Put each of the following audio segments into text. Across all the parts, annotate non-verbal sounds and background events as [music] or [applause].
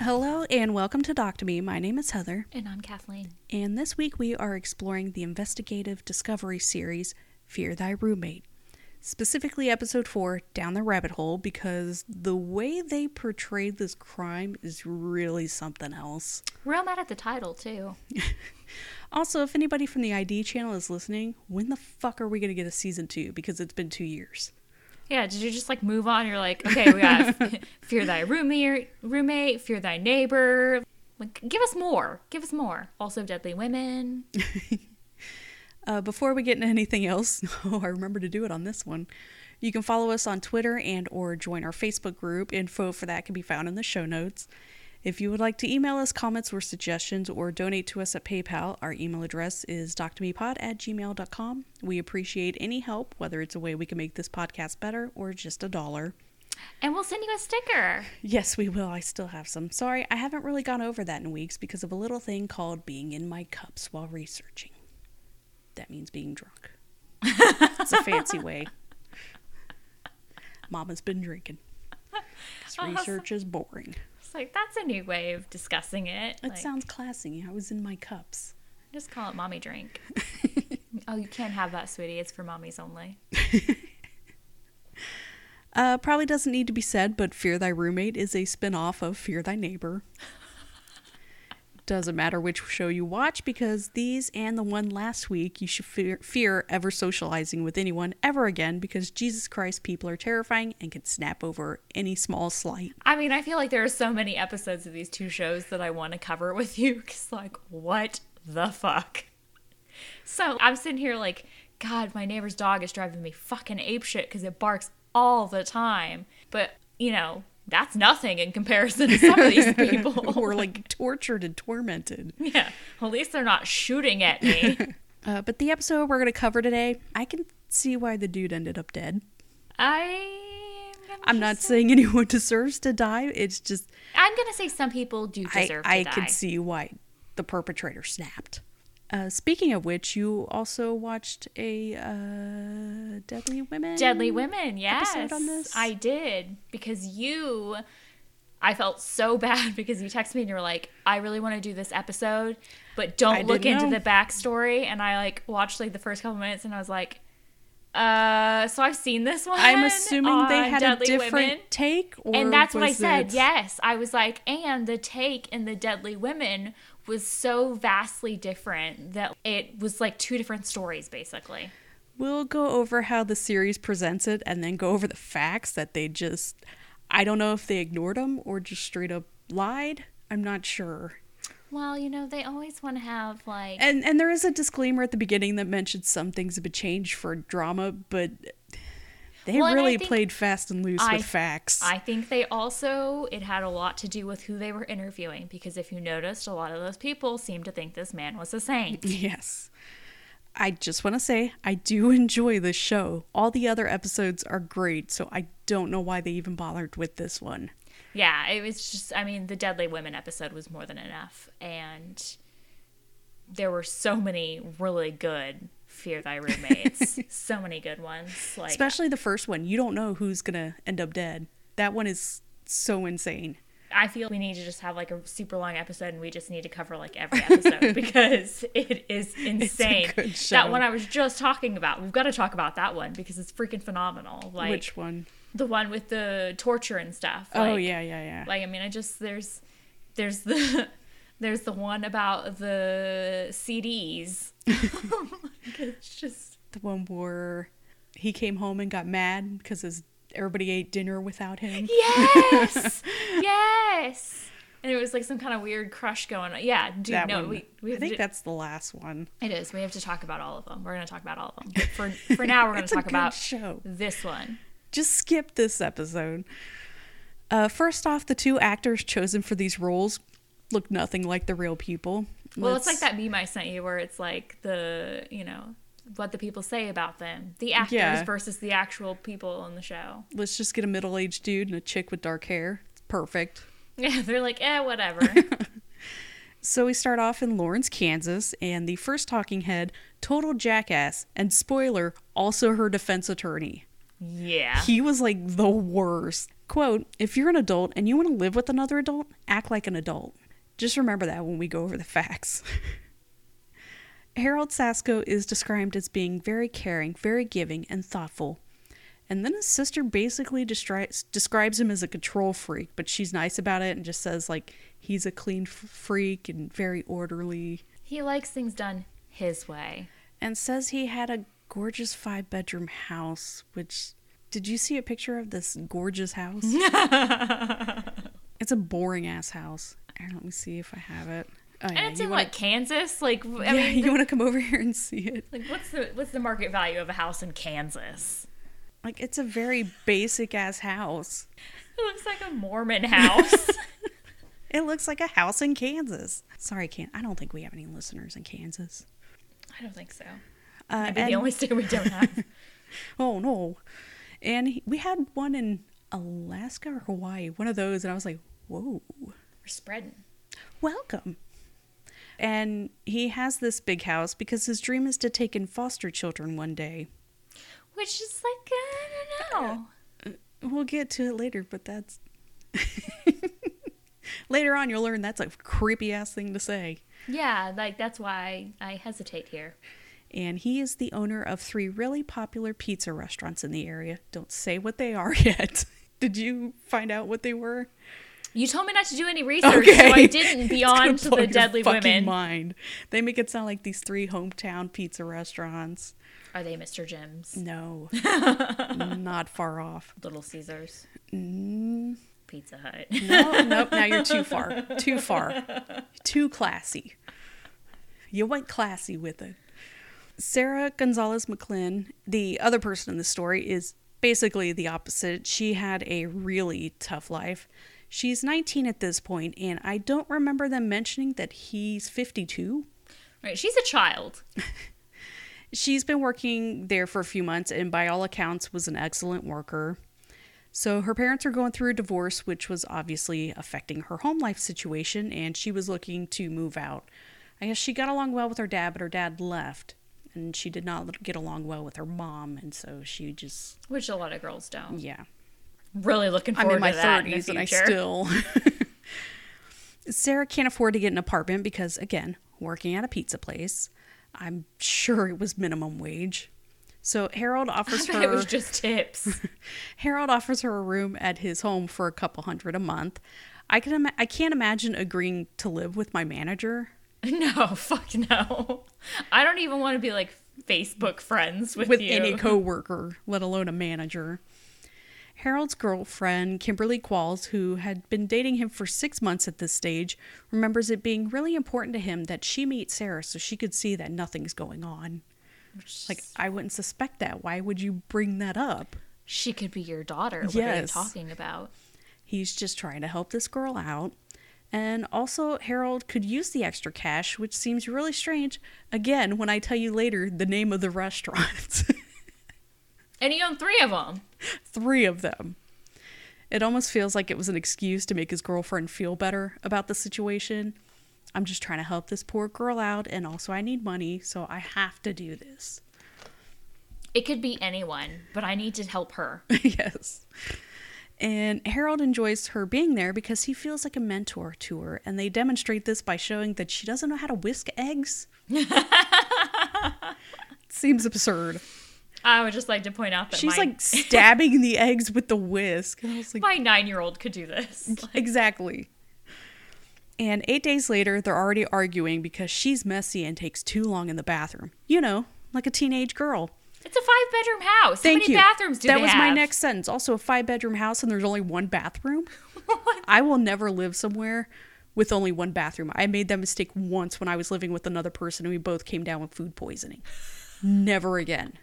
Hello and welcome to Doc to Me. My name is Heather, And I'm Kathleen. and this week we are exploring the investigative discovery series Fear Thy Roommate. Specifically, episode 4, Down the Rabbit Hole, because the way they portrayed this crime is really something else. Real mad at the title, too. [laughs] Also, if anybody from the ID channel is listening, when the fuck are we going to get a season 2? Because it's been two years. Yeah, did you just like move on? You're like, okay, we got [laughs] fear thy roommate, roommate, fear thy neighbor. Like, give us more. Give us more. Also, deadly women. [laughs] Uh, before we get into anything else, [laughs] oh, I remember to do it on this one. You can follow us on Twitter and or join our Facebook group. Info for that can be found in the show notes. If you would like to email us comments or suggestions or donate to us at PayPal, our email address is doctomepod at gmail.com. We appreciate any help, whether it's a way we can make this podcast better or just a dollar. And we'll send you a sticker. Yes, we will. I still have some. Sorry, I haven't really gone over that in weeks because of a little thing called being in my cups while researching. That means being drunk. it's a fancy [laughs] way. Mama's been drinking. This research is boring. It's like, that's a new way of discussing it. It Like, sounds classy. I was in my cups. Just call it mommy drink. [laughs] oh, you can't have that, sweetie. It's for mommies only. [laughs] Uh, probably doesn't need to be said, but Fear Thy Roommate is a spin off of Fear Thy Neighbor. [laughs] Doesn't matter which show you watch because these and the one last week you should fear, fear ever socializing with anyone ever again because Jesus Christ, people are terrifying and can snap over any small slight. I mean, I feel like there are so many episodes of these two shows that I want to cover [laughs] with you because, like, what the fuck? So I'm sitting here like, God, my neighbor's dog is driving me fucking apeshit because it barks all the time. But, you know, that's nothing in comparison to some of these [laughs] people. Who are like tortured and tormented. yeah, at least they're not shooting at me. [laughs] Uh, but the episode we're going to cover today, I can see why the dude ended up dead. I. I'm not saying anyone [laughs] deserves to die. It's just I'm gonna say some people do deserve I to die. I can see why the perpetrator snapped. Uh, speaking of which, you also watched a uh, Deadly Women. Deadly Women, yes. episode on this? I did because you I felt so [laughs] bad because you texted me and you were like, I really want to do this episode, but don't look into know. the backstory. And I like watched like the first couple minutes and I was like, uh, so I've seen this one. I'm assuming they had Deadly a different Women. take, or And that's what I said. it- Yes. I was like, and the take in the Deadly Women was so vastly different that it was like two different stories basically. We'll go over how the series presents it, and then go over the facts that they just. I don't know if they ignored them or just straight up lied. I'm not sure. Well, you know, they always want to have like And and there is a disclaimer at the beginning that mentions some things have been changed for drama, but they Well, really played fast and loose I- with facts. I think they also it had a lot to do with who they were interviewing because if you noticed, a lot of those people seemed to think this man was a saint. [laughs] yes. I just want to say I do [laughs] enjoy this show. All the other episodes are great, so I don't know why they even bothered with this one. yeah, it was just I mean, the Deadly Women episode was more than enough and there were so many really good Fear Thy Roommates. [laughs] so many good ones. Like Especially the first one. You don't know who's going to end up dead. That one is so insane. I feel we need to just have like a super long episode and we just need to cover like every episode [laughs] because it is insane. That one I was just talking about. We've got to talk about that one because it's freaking phenomenal. Like Which one? the one with the torture and stuff. oh, Like- yeah, yeah, yeah. Like I mean, I just there's there's the [laughs] there's the one about the CDs. [laughs] it's just the one where he came home and got mad because his everybody ate dinner without him. yes, [laughs] yes. And it was like some kind of weird crush going on. Yeah, dude. that no, one. we, we I think to- that's the last one. It is. We have to talk about all of them. We're going to talk about all of them. But for for now, we're going [laughs] to talk about show. this one. Just skip this episode. Uh, first off, the two actors chosen for these roles look nothing like the real people. Well, it's like that meme I sent you where it's like the you know what the people say about them, the actors Yeah. versus the actual people on the show. Let's just get a middle-aged dude and a chick with dark hair. It's perfect. [laughs] Yeah, they're like, eh, whatever. [laughs] So we start off in Lawrence, Kansas, and the first talking head, total jackass, and spoiler, also her defense attorney. Yeah. He was like the worst. Quote If you're an adult and you want to live with another adult, act like an adult. Just remember that when we go over the facts. [laughs] Harold Sasko is described as being very caring, very giving, and thoughtful. And then his sister basically destri- describes him as a control freak, but she's nice about it and just says, like, he's a clean f- freak and very orderly. He likes things done his way. And says he had a gorgeous five bedroom house, which. Did you see a picture of this gorgeous house? [laughs] it's a boring ass house. Here, let me see if I have it. Oh, yeah, And it's you in wanna- what Kansas? Like, I yeah, mean, [laughs] you want to come over here and see it? like what's the what's the market value of a house in Kansas? Like, it's a very basic ass house. It looks like a Mormon house. [laughs] [laughs] It looks like a house in Kansas. Sorry, can I don't think we have any listeners in Kansas. I don't think so. Uh, Maybe and- the only state we don't have. oh no, and he, we had one in Alaska or Hawaii, one of those, and I was like, whoa, We're spreading. welcome. And he has this big house because his dream is to take in foster children one day. Which is like I don't know. Uh, we'll get to it later, but that's [laughs] later on. You'll learn that's a creepy ass thing to say. Yeah, like that's why I hesitate here. and he is the owner of three really popular pizza restaurants in the area. Don't say what they are [laughs] yet. Did you find out what they were? You told me not to do any research, so I [laughs] didn't. Beyond the deadly women. Mind. They make it sound like these three hometown pizza restaurants. Are they Mr. Jim's? No, [laughs] not far off. Little Caesars? Mm, Pizza Hut? no, nope. Now you're too far. Too far. [laughs] Too classy. You went classy with it. Sarah Gonzales McLinn, the other person in the story, is basically the opposite. She had a really tough life. She's 19 at this point, and I don't remember them mentioning that he's 52. Right, she's a child. [laughs] She's been working there for a few months and by all accounts was an excellent worker. So her parents are going through a divorce which was obviously affecting her home life situation and she was looking to move out. I guess she got along well with her dad but her dad left and she did not get along well with her mom and so she just Which a lot of girls don't. yeah. Really looking I'm forward in my to that in the 30s and I still [laughs] Sarah can't afford to get an apartment because again, working at a pizza place, I'm sure it was minimum wage. So Harold [laughs] offers her it was just tips. [laughs] Harold offers her a room at his home for a couple hundred a month. I can ima- I can't imagine agreeing to live with my manager no, fuck no. I don't even want to be like Facebook friends with, with you. any coworker, let alone a manager. Harold's girlfriend, Kimberly Qualls, who had been dating him for six months at this stage, remembers it being really important to him that she meet Sarah so she could see that nothing's going on. Like, I wouldn't suspect that. Why would you bring that up? she could be your daughter. What are you talking about? He's just trying to help this girl out. And also, Harold could use the extra cash, which seems really strange. Again, when I tell you later the name of the restaurants, [laughs] And he owned three of them. three of them. It almost feels like it was an excuse to make his girlfriend feel better about the situation. I'm just trying to help this poor girl out, and also I need money, so I have to do this. It could be anyone, but I need to help her. [laughs] yes. And Harold enjoys her being there because he feels like a mentor to her, and they demonstrate this by showing that she doesn't know how to whisk eggs. [laughs] Seems absurd. I would just like to point out that She's my, like [laughs] stabbing the eggs with the whisk. And I was like, my nine-year-old could do this. [laughs] exactly. And eight days later, they're already arguing because she's messy and takes too long in the bathroom. You know, like a teenage girl. It's a five-bedroom house. Thank How many you. bathrooms do that was my next sentence. Also, a five bedroom house and there's only one bathroom. [laughs] I will never live somewhere with only one bathroom. I made that mistake once when I was living with another person and we both came down with food poisoning. Never again.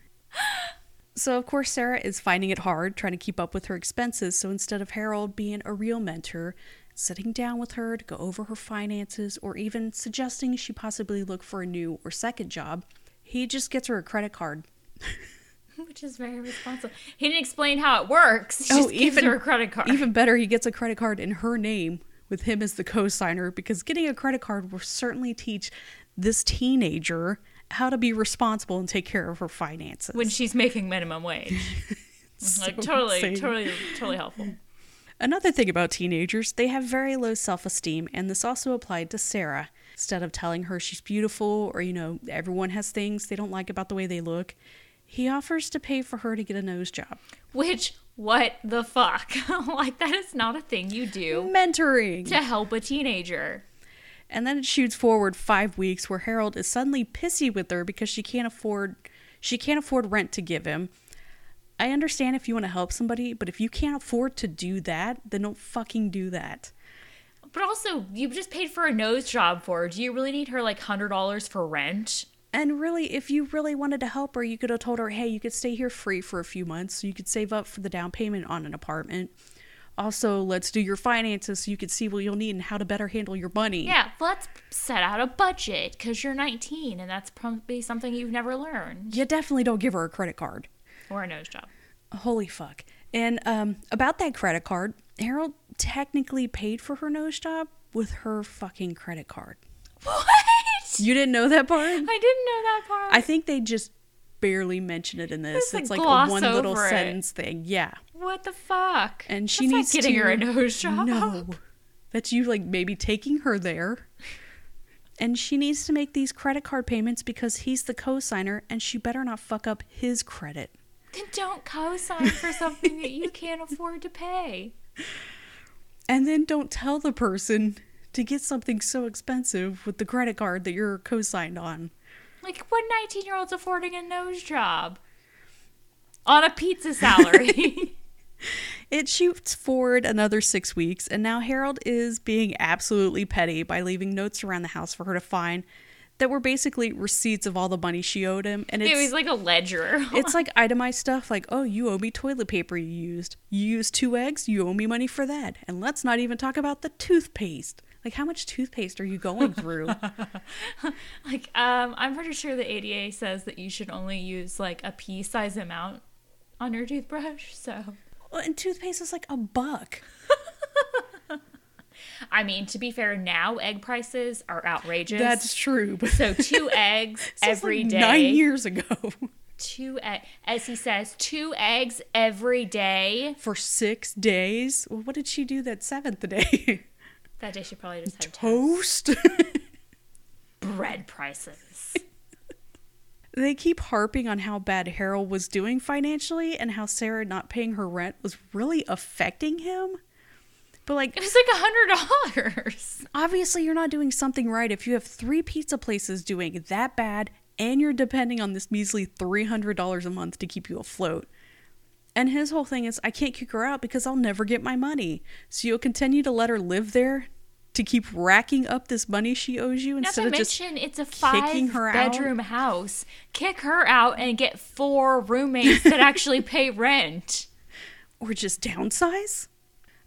So, of course, Sarah is finding it hard trying to keep up with her expenses. So, instead of Harold being a real mentor, sitting down with her to go over her finances, or even suggesting she possibly look for a new or second job, he just gets her a credit card. [laughs] Which is very responsible. He didn't explain how it works. He oh, just gives her a credid card. Oh, Even better, he gets a credit card in her name with him as the co-signer because getting a credit card will certainly teach this teenager how to be responsible and take care of her finances. when she's making minimum wage. [laughs] So like totally, insane. totally, totally helpful. Another thing about teenagers, they have very low self esteem, and this also applied to Sarah. Instead of telling her she's beautiful or, you know, everyone has things they don't like about the way they look, he offers to pay for her to get a nose job. Which, what the fuck? [laughs] like, that is not a thing you do Mentoring! to help a teenager. And then it shoots forward five weeks where Harold is suddenly pissy with her because she can't afford she can't afford rent to give him. I understand if you want to help somebody, but if you can't afford to do that, then don't fucking do that. But also, you just paid for a nose job for her. Do you really need her like hundred dollars for rent? And really, if you really wanted to help her, you could have told her, hey, you could stay here free for a few months so you could save up for the down payment on an apartment. Also, let's do your finances so you can see what you'll need and how to better handle your money. Yeah, let's set out a budget because you're 19 and that's probably something you've never learned. You definitely don't give her a credit card. Or a nose job. Holy fuck. And um, about that credit card, Harold technically paid for her nose job with her fucking credit card. [laughs] What? You didn't know that part? I didn't know that part. I think they just barely mention it in this. Like, it's like a one little it. sentence thing. Yeah. what the fuck? And she That's needs not getting to her a nose job. [laughs] No. That's you like maybe taking her there. And she needs to make these credit card payments because he's the co-signer and she better not fuck up his credit. Then don't co-sign for something that you can't afford to pay. And then don't tell the person to get something so expensive with the credit card that you're co-signed on. Like, what 19 year old's affording a nose job? On a pizza salary. [laughs] [laughs] It shoots forward another six weeks, and now Harold is being absolutely petty by leaving notes around the house for her to find that were basically receipts of all the money she owed him. And it's it was like a ledger. it's [laughs] like itemized stuff like, oh, you owe me toilet paper you used. You used two eggs, you owe me money for that. And let's not even talk about the toothpaste. Like, how much toothpaste are you going through? [laughs] [laughs] like, um, I'm pretty sure the ADA says that you should only use like a pea size amount on your toothbrush. So, well, and toothpaste is like a buck. [laughs] I mean, to be fair, now egg prices are outrageous. That's true. But so two eggs every like day. Nine years ago. Two, e- as he says, two eggs every day. For six days. Well, what did she do that seventh day? That day she probably just had Toast? [laughs] bread prices. [laughs] they keep harping on how bad Harold was doing financially and how Sarah not paying her rent was really affecting him. But like It was like a hundred dollars. obviously you're not doing something right if you have three pizza places doing that bad and you're depending on this measly $300 a month to keep you afloat. And his whole thing is I can't kick her out because I'll never get my money. So you'll continue to let her live there to keep racking up this money she owes you Not to of just mention, it's a five out? bedroom house. Kick her out and get four roommates that [laughs] actually pay rent. or just downsize?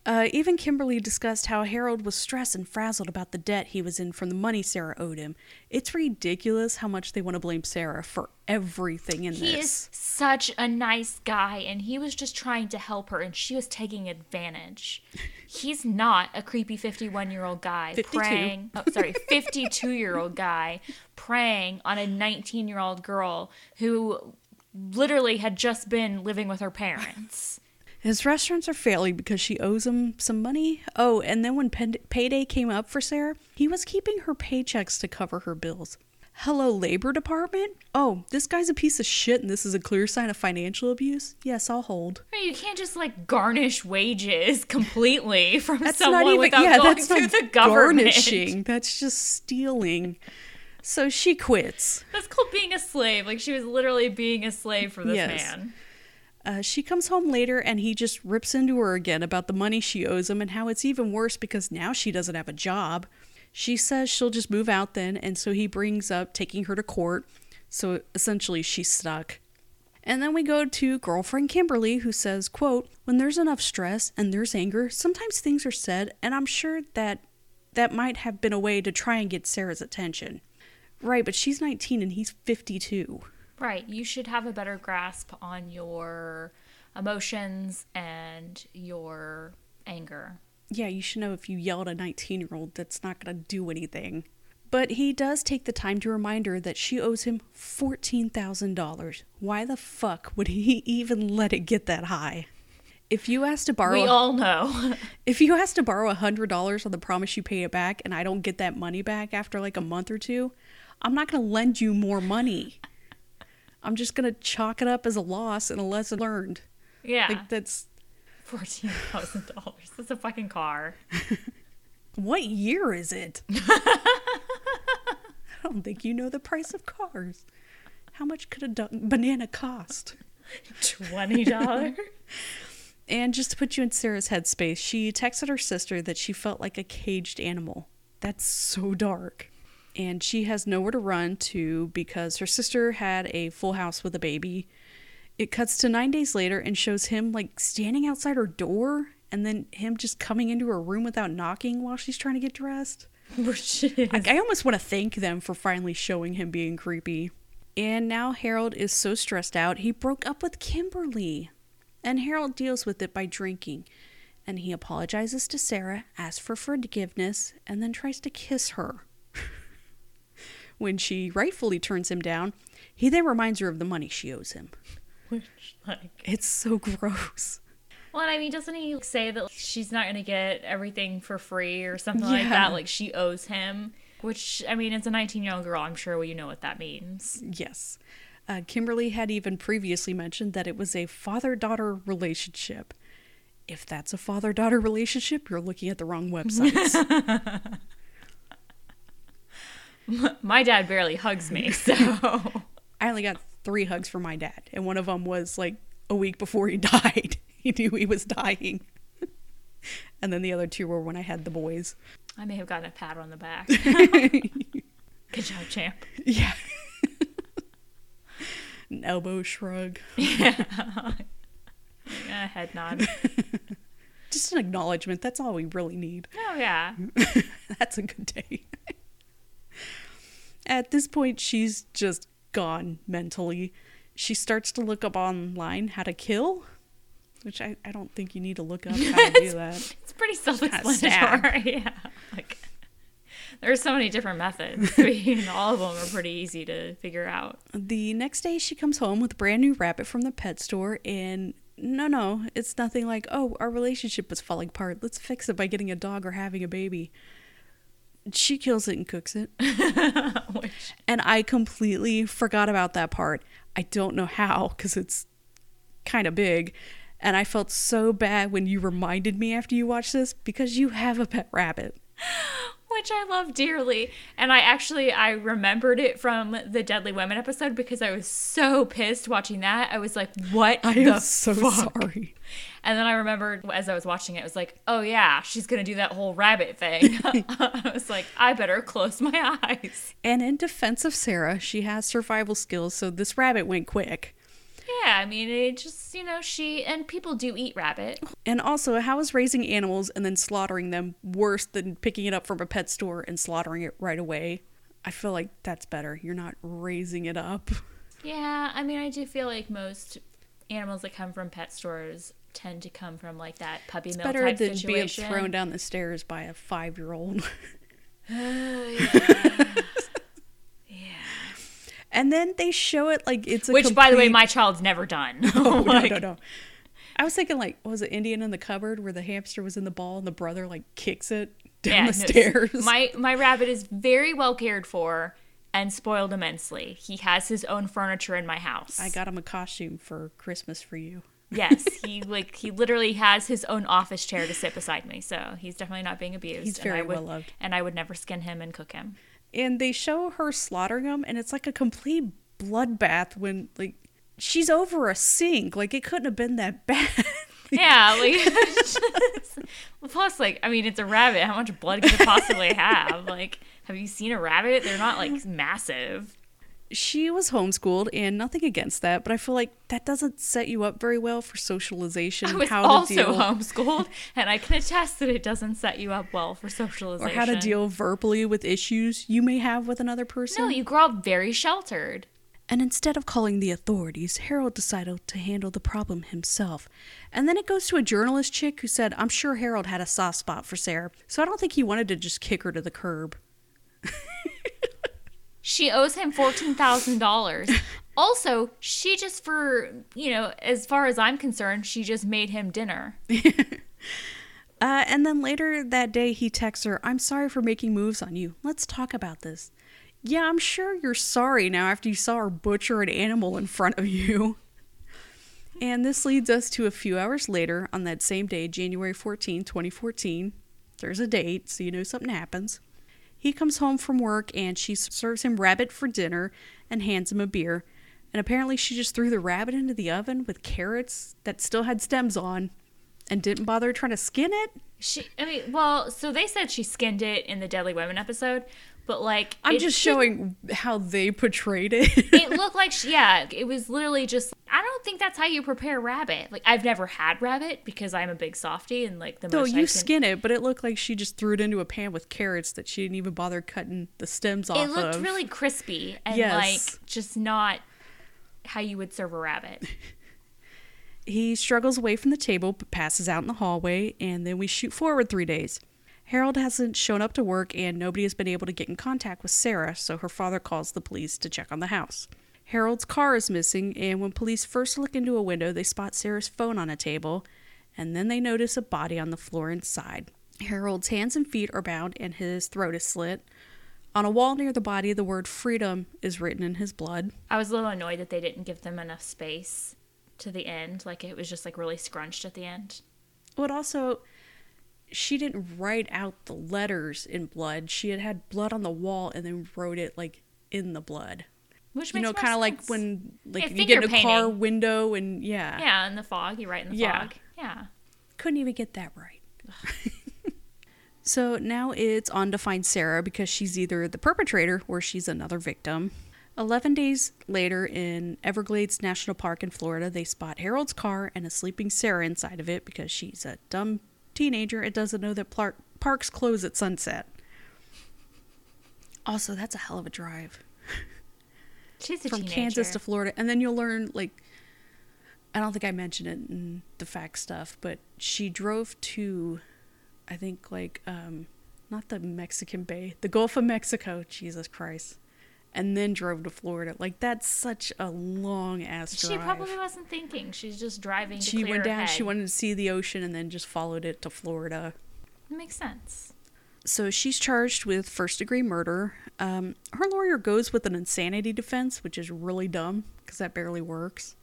Uh, even Kimberly discussed how Harold was stressed and frazzled about the debt he was in from the money Sarah owed him. It's ridiculous how much they want to blame Sarah for everything in He this. is such a nice guy, and he was just trying to help her, and she was taking advantage. He's not a creepy 51 year old guy 52. preying, oh, sorry, 52 year old guy preying on a 19 year old girl who literally had just been living with her parents. His restaurants are failing because she owes him some money. Oh, and then when payday came up for Sarah, he was keeping her paychecks to cover her bills. Hello, Labor Department? Oh, this guy's a piece of shit and this is a clear sign of financial abuse? Yes, I'll hold. You can't just like garnish wages [laughs] completely from That's someone not even, without yeah, going that's through not the government. garnishing. That's just stealing. So she quits. That's called being a slave. Like she was literally being a slave for this Yes. man. Uh, she comes home later and he just rips into her again about the money she owes him and how it's even worse because now she doesn't have a job. She says she'll just move out then, and so he brings up taking her to court. So essentially, she's stuck. And then we go to girlfriend Kimberly, who says, quote, When there's enough stress and there's anger, sometimes things are said, and I'm sure that that might have been a way to try and get Sarah's attention. Right, but she's 19 and he's 52. Right. You should have a better grasp on your emotions and your anger. Yeah, you should know if you yell at a 19 year old, that's not going to do anything. But he does take the time to remind her that she owes him $14,000. Why the fuck would he [laughs] even let it get that high? If you ask to borrow We all know. [laughs] if you ask to borrow $100 on the promise you pay it back and I don't get that money back after like a month or two, I'm not going to lend you more money. I'm just going to chalk it up as a loss and a lesson learned. yeah. Like that's Fourteen thousand dollars. That's a fucking car. [laughs] what year is it? [laughs] I don't think you know the price of cars. How much could a banana cost? Twenty dollars. [laughs] And just to put you in Sarah's headspace, she texted her sister that she felt like a caged animal. That's so dark. And she has nowhere to run to because her sister had a full house with a baby. It cuts to nine days later and shows him like standing outside her door and then him just coming into her room without knocking while she's trying to get dressed. [laughs] I, I almost want to thank them for finally showing him being creepy. And now Harold is so stressed out, he broke up with Kimberly. And Harold deals with it by drinking. And he apologizes to Sarah, asks for forgiveness, and then tries to kiss her. When she rightfully turns him down, he then reminds her of the money she owes him. which like It's so gross. Well, and I mean, doesn't he say that she's not going to get everything for free or something like that? Like she owes him. Which I mean, as a 19 year old girl, I'm sure you know what that means. Yes. Uh, Kimberly had even previously mentioned that it was a father daughter relationship. If that's a father daughter relationship, you're looking at the wrong [laughs] websites. [laughs] [laughs] My dad barely hugs me, [laughs] so I only got three hugs from my dad, and one of them was like a week before he [laughs] died. he knew he was dying. and then the other two were when I had the boys. I may have gotten a pat on the back. Good job, champ. Yeah. An elbow shrug. Yeah, A head nod. Just an acknowledgement. That's all we really need. Oh yeah. That's a good day. At this point, she's just gone mentally. She starts to look up online how to kill, which I, I don't think you need to look up how to [laughs] do that. It's pretty self-explanatory. [laughs] yeah. Like there's so many different methods. I mean, all of them are pretty easy to figure out. The next day, she comes home with a brand new rabbit from the pet store, and no, no, it's nothing like, oh, our relationship is falling apart. Let's fix it by getting a dog or having a baby. She kills it and cooks it. [laughs] Which And I completely forgot about that part. I don't know how because it's kind of big. And I felt so bad when you reminded me after you watched this because you have a pet rabbit. [laughs] which I love dearly. And I actually I remembered it from the Deadly Women episode because I was so pissed watching that. I was like, "What I am so fuck?" sorry. And then I remembered as I was watching it, I was like, "Oh yeah, she's gonna do that whole rabbit thing." [laughs] [laughs] I was like, "I better close my [laughs] eyes." And in defense of Sarah, she has survival skills, so this rabbit went quick. Yeah, I mean, it just you know she and people do eat rabbit. And also, how is raising animals and then slaughtering them worse than picking it up from a pet store and slaughtering it right away? I feel like that's better. You're not raising it up. Yeah, I mean, I do feel like most animals that come from pet stores tend to come from like that puppy mill Better type than being situation. thrown down the stairs by a five year old. And then they show it like it's a Which, by the way, my child's never done. Oh, [laughs] no, [laughs] Like, no, no. I was thinking like, was it Indian in the cupboard where the hamster was in the ball and the brother like kicks it [laughs] down yeah, the no, stairs? My my rabbit is very well cared for and spoiled immensely. He has his own furniture in my house. I got him a costume for Christmas for you. yes, he like he literally has his own office chair to sit beside me, so he's definitely not being abused. He's and I very would- well-loved. and I would never skin him and cook him. And they show her slaughtering them and it's like a complete bloodbath when like she's over a sink. Like it couldn't have been that [laughs] bad. Yeah, like [laughs] plus, like I mean, it's a rabbit. How much blood could it possibly have? Like, have you seen a rabbit? They're not like massive. She was homeschooled, and nothing against that, but I feel like that doesn't set you up very well for [laughs] socialization. I was how also to deal homeschooled, and I can attest that it doesn't set you up well for socialization. or how to deal verbally with issues you may have with another person. No, you grow up very sheltered. And instead of calling the authorities, Harold decided to handle the problem himself. And then it goes to a journalist chick who said, I'm sure Harold had a soft spot for Sarah, so I don't think he wanted to just kick her to the curb. [laughs] She owes him $14,000. [laughs] also, she just, for, you know, as far as I'm concerned, she just made him dinner. [laughs] Uh, and then later that day, he texts her, I'm sorry for making moves on you. Let's talk about this. Yeah, I'm sure you're sorry now after you saw her butcher an animal in front of you. [laughs] And this leads us to a few hours later on that same day, January 14, 2014. There's a date, so you know something happens. He comes home from work and she serves him rabbit for dinner and hands him a beer. And apparently, she just threw the rabbit into the oven with carrots that still had stems on and didn't bother trying to skin it. She, I mean, well, so they said she skinned it in the Deadly Women episode, but like, I'm just should- showing how they portrayed it. [laughs] it looked like, she, yeah, it was literally just. I don't think that's how you prepare rabbit. Like, I've never had rabbit because I'm a big softie, and like the no, most I you can, skin it, but it looked like she just threw it into a pan with carrots that she didn't even bother cutting the stems off it looked of. really crispy and Yes. like just not how you would serve a rabbit. [laughs] He struggles away from the table but passes out in the hallway, and then we shoot forward three days. Harold hasn't shown up to work, and nobody has been able to get in contact with Sarah, so her father calls the police to check on the house. Harold's car is missing, and when police first look into a window, they spot Sarah's phone on a table, and then they notice a body on the floor inside. Harold's hands and feet are bound, and his throat is slit. On a wall near the body, the word freedom is written in his blood. I was a little annoyed that they didn't give them enough space to the end. Like it was just like really scrunched at the end. But also, she didn't write out the letters in blood. She had had blood on the wall and then wrote it like in the blood. Which You makes know, kind of like when like Yeah, you get in a finger car window and yeah, Yeah, in the fog. You write in the Yeah. fog. Yeah. couldn't even get that right. [laughs] so now it's on to find Sarah because she's either the perpetrator or she's another victim. 11 days later, in Everglades National Park in Florida, they spot Harold's car and a sleeping Sarah inside of it because she's a dumb teenager and doesn't know that Plar- parks close at sunset. Also, that's a hell of a drive She's a from teenager. Kansas to Florida. And then you'll learn, like, I don't think I mentioned it in the fact stuff, but she drove to, I think, like, um, not the Mexican Bay, the Gulf of Mexico, Jesus Christ, and then drove to Florida. Like, that's such a long ass drive. She probably wasn't thinking. She's just driving to She went down, she wanted to see the ocean, and then just followed it to Florida. It Makes sense. So she's charged with first degree murder. Um, her lawyer goes with an insanity defense, which is really dumb because that barely works.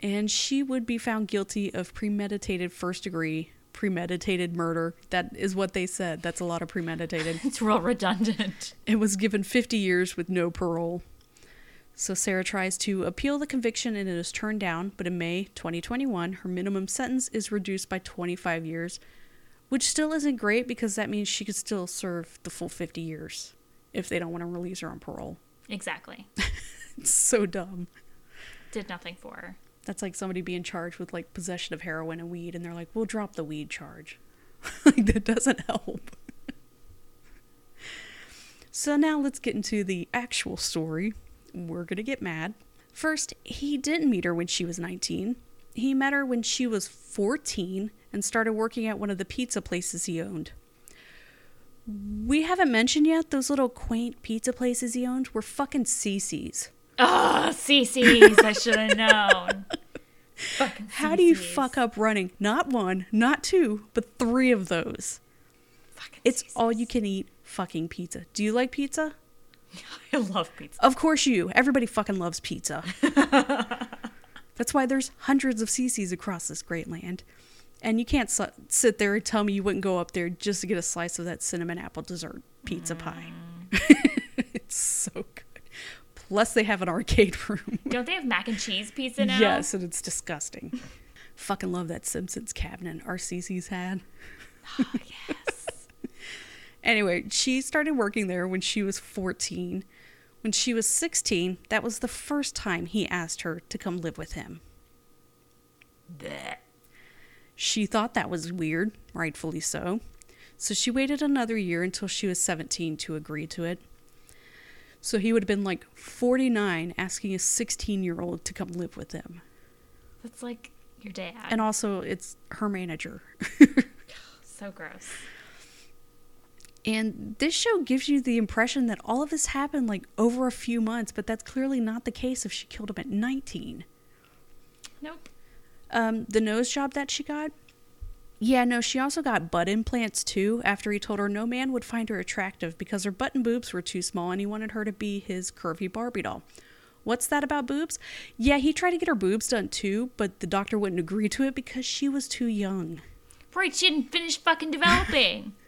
And she would be found guilty of premeditated first degree premeditated murder. That is what they said. That's a lot of premeditated. [laughs] It's real redundant. It was given 50 years with no parole. So Sarah tries to appeal the conviction and it is turned down, but in May 2021, her minimum sentence is reduced by 25 years, which still isn't great because that means she could still serve the full 50 years if they don't want to release her on parole. Exactly. [laughs] It's so dumb. Did nothing for her. That's like somebody being charged with like possession of heroin and weed, and they're like, "We'll drop the weed charge." [laughs] like that doesn't help. [laughs] so now let's get into the actual story. We're gonna get mad. First, he didn't meet her when she was 19. He met her when she was 14 and started working at one of the pizza places he owned. We haven't mentioned yet those little quaint pizza places he owned were fucking CiCi's. Oh, CiCi's. I should have known. [laughs] How do you fuck up running not one, not two, but three of those? Fucking It's CiCi's. all you can eat fucking pizza. Do you like pizza? [laughs] I love pizza. Of course you. Everybody fucking loves pizza. [laughs] That's why there's hundreds of CiCi's across this great land. And you can't su- sit there and tell me you wouldn't go up there just to get a slice of that cinnamon apple dessert pizza pie. Mm. it's so good. Plus, they have an arcade [laughs] room. Don't they have mac and cheese pizza now? Yes, and it's disgusting. [laughs] Fucking love that Simpsons cabinet our CiCi's had. Ah, [laughs] yes. Anyway, she started working there when she was 14. When she was 16, that was the first time he asked her to come live with him. Blech. She thought that was weird, rightfully so. So she waited another year until she was 17 to agree to it. So he would have been like 49 asking a 16 year old to come live with him. That's like your dad. And also, it's her manager. [laughs] so gross. And this show gives you the impression that all of this happened like over a few months, but that's clearly not the case if she killed him at 19. Nope. Um, the nose job that she got? Yeah, no, she also got butt implants too after he told her no man would find her attractive because her butt and boobs were too small and he wanted her to be his curvy Barbie doll. What's that about boobs? Yeah, he tried to get her boobs done too, but the doctor wouldn't agree to it because she was too young. Right, she didn't finish fucking developing. [laughs]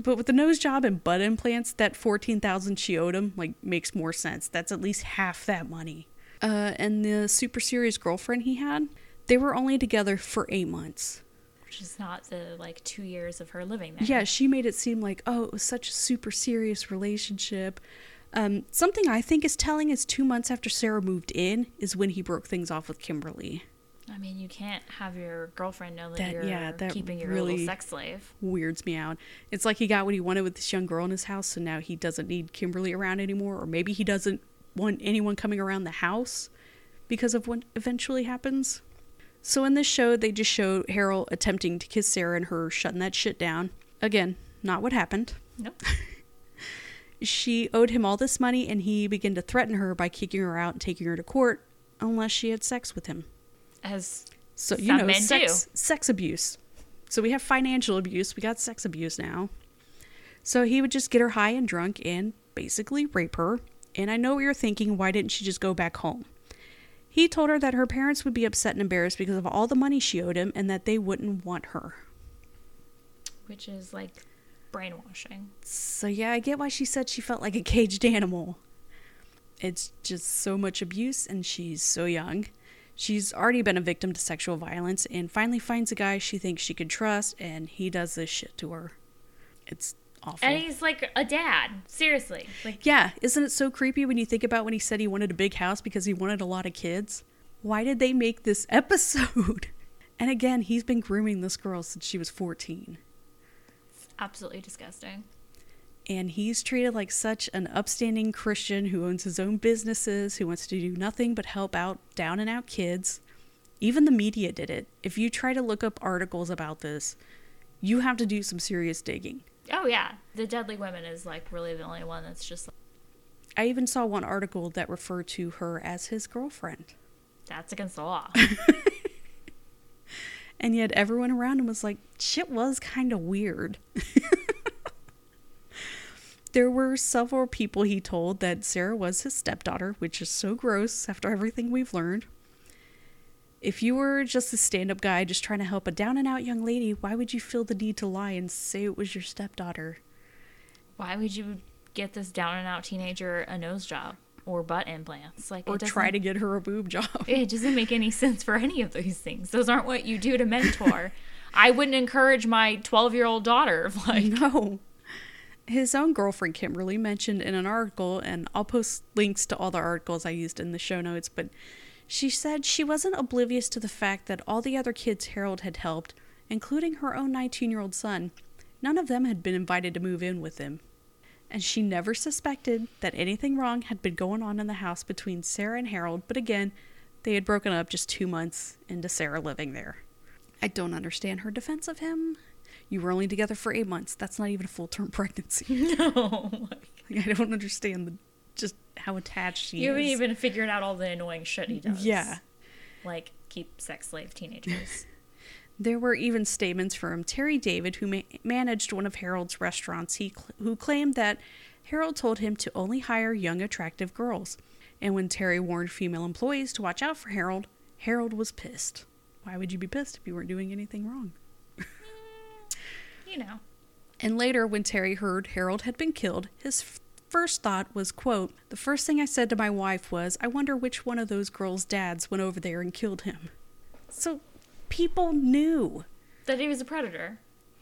But with the nose job and butt implants, that 14,000 she owed him like makes more sense. That's at least half that money. Uh, and the super serious girlfriend he had, they were only together for 8 months. Which is not the like two years of her living there. Yeah, she made it seem like, oh, it was such a super serious relationship. Um, something I think is telling is two months after Sarah moved in is when he broke things off with Kimberly. I mean, you can't have your girlfriend know that, That- you're yeah, that keeping your really- little sex slave. Weirds me out. It's like he got what he wanted with this young girl in his house, so now he doesn't need Kimberly around anymore, or maybe he doesn't want anyone coming around the house because of what eventually happens. So in this show, they just show Harold attempting to kiss Sarah and her shutting that shit down. Again, not what happened. Nope. [laughs] She owed him all this money, and he began to threaten her by kicking her out and taking her to court unless she had sex with him. As So you Some know, men sex sex abuse. So we have financial abuse. We got sex abuse now. So he would just get her high and drunk and basically rape her. And I know what you're thinking. Why didn't she just go back home? He told her that her parents would be upset and embarrassed because of all the money she owed him, and that they wouldn't want her. which is like brainwashing. So yeah, I get why she said she felt like a caged animal. It's just so much abuse and she's so young. She's already been a victim to sexual violence and finally finds a guy she thinks she could trust and he does this shit to her. It's awful. And he's like a dad. Seriously. Like yeah, isn't it so creepy when you think about when he said he wanted a big house because he wanted a lot of kids? Why did they make this [laughs] episode? And again, he's been grooming this girl since she was 14. absolutely disgusting. and he's treated like such an upstanding Christian who owns his own businesses, who wants to do nothing but help out down and out kids. Even the media did it. If you try to look up articles about this, you have to do some serious digging. Oh yeah. The deadly women is like really the only one that's just like, I even saw one article that referred to her as his girlfriend. that's against the law. [laughs] And yet everyone around him was like, shit was kind of weird. [laughs] there were several people he told that Sarah was his stepdaughter, which is so gross after everything we've learned. If you were just a stand up guy just trying to help a down and out young lady, why would you feel the need to lie and say it was your stepdaughter? Why would you get this down and out teenager a nose job or butt implants? Like Or try to get her a boob job? [laughs] It doesn't make any sense for any of those things. Those aren't what you do to mentor. [laughs] I wouldn't encourage my 12 year old daughter. Like, [laughs] No. His own girlfriend Kimberly mentioned in an article, and I'll post links to all the articles I used in the show notes, but she said she wasn't oblivious to the fact that all the other kids Harold had helped, including her own 19 year old son, none of them had been invited to move in with him. And she never suspected that anything wrong had been going on in the house between Sarah and Harold, but again, they had broken up just two months into Sarah living there. I don't understand her defense of him. You were only together for eight months. That's not even a full term [laughs] pregnancy. [laughs] no. Like, I don't understand the just how attached she You haven't even figured out all the annoying shit he does. Yeah. Like, keep sex slave teenagers. [laughs] There were even statements from Terry David, who ma- managed one of Harold's restaurants, he cl- who claimed that Harold told him to only hire young, attractive girls. And when Terry warned female employees to watch out for Harold, Harold was pissed. Why would you be pissed if you weren't doing anything wrong? [laughs] you know. And later, when Terry heard Harold had been killed, his first thought was, quote, The first thing I said to my wife was, I wonder which one of those girls' dads went over there and killed him. So people knew. That he was a predator.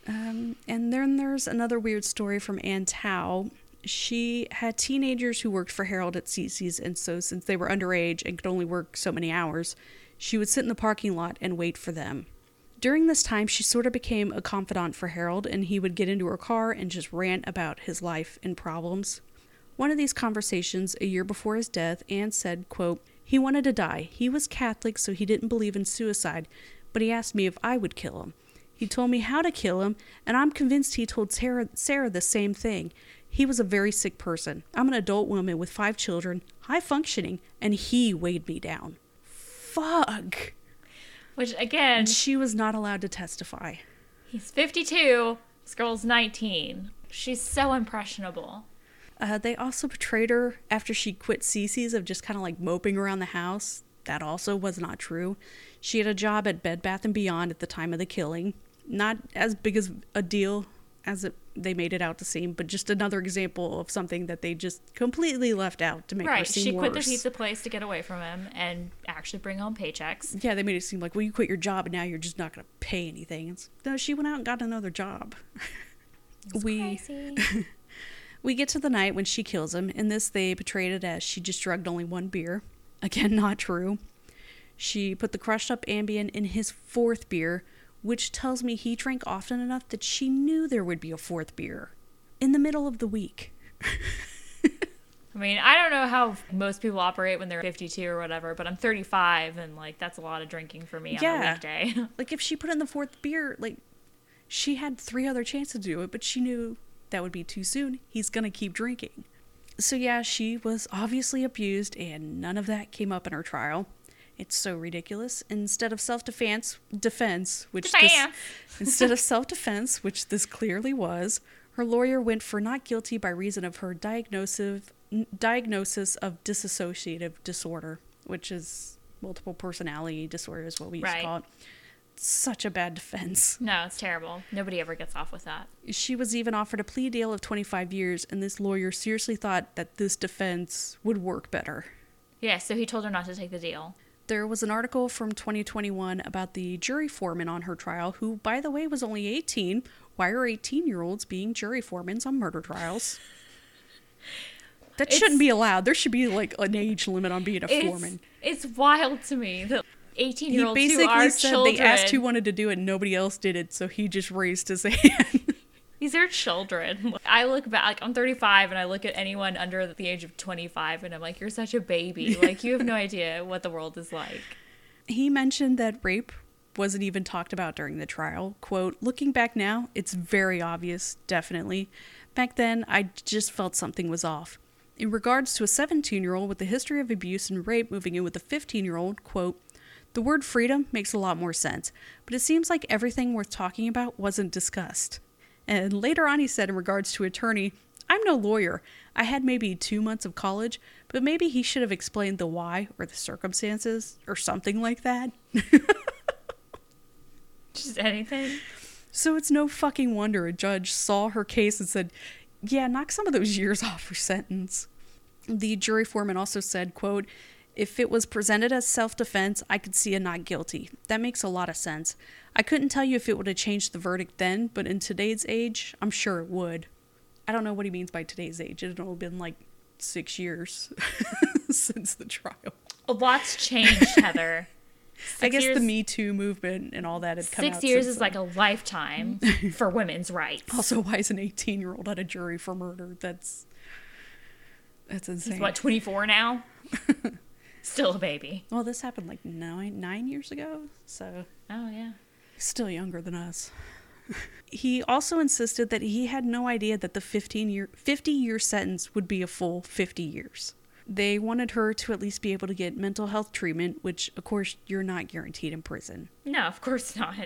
Um, and then there's another weird story from Ann Tao. She had teenagers who worked for Harold at CiCi's, and so since they were underage and could only work so many hours, she would sit in the parking lot and wait for them. During this time, she sort of became a confidant for Harold, and he would get into her car and just rant about his life and problems. One of these conversations, a year before his death, Anne said, quote, He wanted to die. He was Catholic, so he didn't believe in suicide, but he asked me if I would kill him. He told me how to kill him, and I'm convinced he told Sarah, Sarah the same thing. He was a very sick person. I'm an adult woman with five children, high functioning, and he weighed me down. Fuck. Which again, And she was not allowed to testify. he's 52. This girl's 19. She's so impressionable. Uh, they also portrayed her after she quit CiCi's of just kind of like moping around the house. That also was not true. She had a job at Bed Bath and Beyond at the time of the killing. Not as big as a deal as it, they made it out to seem, but just another example of something that they just completely left out to make her Right. seem She worse. quit the pizza place to get away from him and actually bring home paychecks. Yeah, they made it seem like, well, you quit your job and now you're just not going to pay anything. It's, no, she went out and got another job. we. [laughs] We get to the night when she kills him. In this, they portrayed it as she just drugged only one beer. Again, [laughs] not true. She put the crushed up Ambien in his fourth beer, which tells me he drank often enough that she knew there would be a fourth beer in the middle of the week. [laughs] I mean, I don't know how most people operate when they're 52 or whatever, but I'm 35 and like that's a lot of drinking for me on a weekday. [laughs] Like, if she put in the fourth beer, like, she had three other chances to do it, but she knew that would be too soon. He's gonna keep drinking. So, yeah, she was obviously abused, and none of that came up in her trial. It's so ridiculous. Instead of self defense, defense, which this, [laughs] instead of self defense, which this clearly was, her lawyer went for not guilty by reason of her diagnosis diagnosis of dissociative disorder, which is multiple personality disorder, is what we used Right. to call it. Such a bad defense. no, it's terrible. Nobody ever gets off with that. She was even offered a plea deal of 25 years, and this lawyer seriously thought that this defense would work better. Yeah, so he told her not to take the deal. There was an article from 2021 about the jury foreman on her trial, who, by the way, was only 18. Why are 18 year olds being jury foremans on murder trials? That It's- shouldn't be allowed. There should be like an age limit on being a It's, foreman. it's wild to me that 18 He year olds who basically are said children. they asked who wanted to do it, and nobody else did it, so he just raised his [laughs] hand. These are children. I look back, like, I'm 35, and I look at anyone under the age of 25, and I'm like, you're such a baby. [laughs] Like, you have no idea what the world is like. he mentioned that rape wasn't even talked about during the trial. Quote, looking back now, it's very obvious, definitely. Back then, I just felt something was off. In regards to a 17 year old with a history of abuse and rape moving in with a 15 year old, quote, the word freedom makes a lot more sense, but it seems like everything worth talking about wasn't discussed. And later on, he said, in regards to attorney, I'm no lawyer. I had maybe two months of college, but maybe he should have explained the why or the circumstances or something like that. [laughs] Just anything. So it's no fucking wonder a judge saw her case and said, "Yeah, knock some of those years off her sentence." The jury foreman also said, quote, "If it was presented as self-defense, I could see a not guilty. That makes a lot of sense. I couldn't tell you if it would have changed the verdict then, but in today's age, I'm sure it would." I don't know what he means by today's age. It had only been like 6 years [laughs] since the trial. A lot's changed, Heather. [laughs] I guess years- the Me Too movement and all that had come Six years is then. like a lifetime [laughs] for women's rights. Also, why is an 18 year old on a jury for murder? That's that's insane. He's what, 24 now? Still a baby. Well, this happened like nine nine years ago, so Oh, yeah. still younger than us. [laughs] he also insisted that he had no idea that the 15 year 50 year sentence would be a full 50 years. They wanted her to at least be able to get mental health treatment, which of course you're not guaranteed in prison. No, of course not.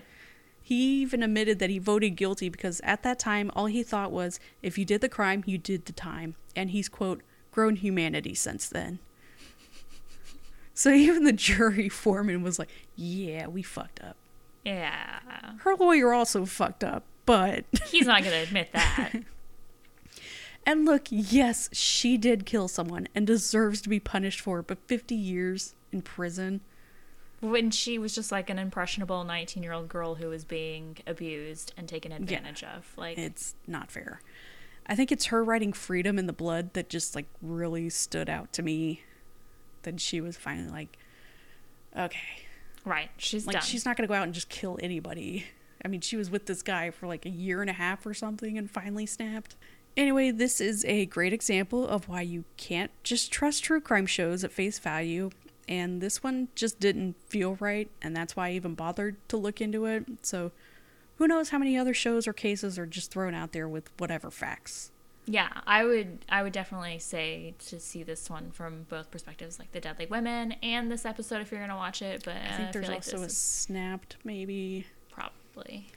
He even admitted that he voted guilty because at that time all he thought was if you did the crime, you did the time. And he's, quote, grown humanity since then. So [laughs] even the jury foreman was like, yeah, we fucked up. Yeah. Her lawyer also fucked up, but. [laughs] He's not going to admit that. [laughs] And look, yes, she did kill someone and deserves to be punished for it, but 50 years in prison. when she was just like an impressionable 19 year old girl who was being abused and taken advantage of. Like, It's not fair. I think it's her writing freedom in the blood that just like really stood out to me. That she was finally like, okay, right. She's like done. she's not gonna go out and just kill anybody. I mean, she was with this guy for like a year and a half or something and finally snapped. Anyway, this is a great example of why you can't just trust true crime shows at face value. And this one just didn't feel right, and that's why I even bothered to look into it. So, who knows how many other shows or cases are just thrown out there with whatever facts. Yeah, I would I would definitely say to see this one from both perspectives, like the Deadly Women and this episode if you're gonna watch it. But I think there's feel like also a snapped, maybe. probably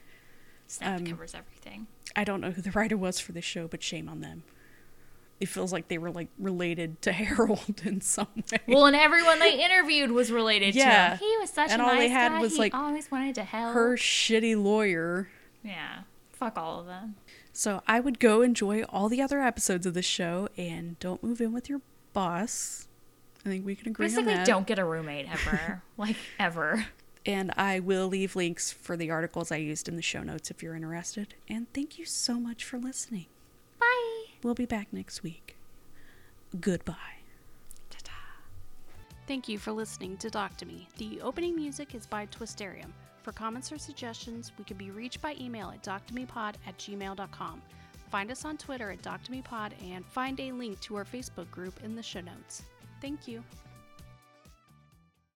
Snap Um, covers everything. I don't know who the writer was for this show, but shame on them. It feels like they were like related to [laughs] Harold in some way. Well, and everyone they interviewed was related Yeah. to him. He was such And a all nice they had guy. was, he like, always wanted to help. Her shitty lawyer. yeah, fuck all of them. So I would go enjoy all the other episodes of the show and don't move in with your boss. I think we can agree Basically, on that. don't get a roommate ever, [laughs] like ever. And I will leave links for the articles I used in the show notes if you're interested. And thank you so much for listening. Bye. We'll be back next week. Goodbye. Ta-ta. Thank you for listening to Doc to Me. The opening music is by Twisterium. For comments or suggestions, we can be reached by email at doctomepod at gmail.com. Find us on Twitter at doctomepod and find a link to our Facebook group in the show notes. Thank you.